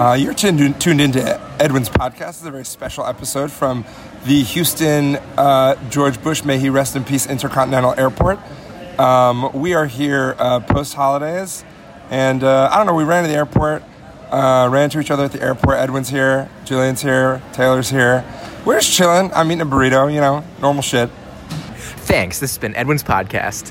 Uh, you're tuned, tuned into Edwin's podcast. It's a very special episode from the Houston uh, George Bush, may he rest in peace, Intercontinental Airport. Um, we are here uh, post holidays, and uh, I don't know, we ran to the airport, uh, ran into each other at the airport. Edwin's here, Julian's here, Taylor's here. We're just chilling. I'm eating a burrito, you know, normal shit. Thanks. This has been Edwin's podcast.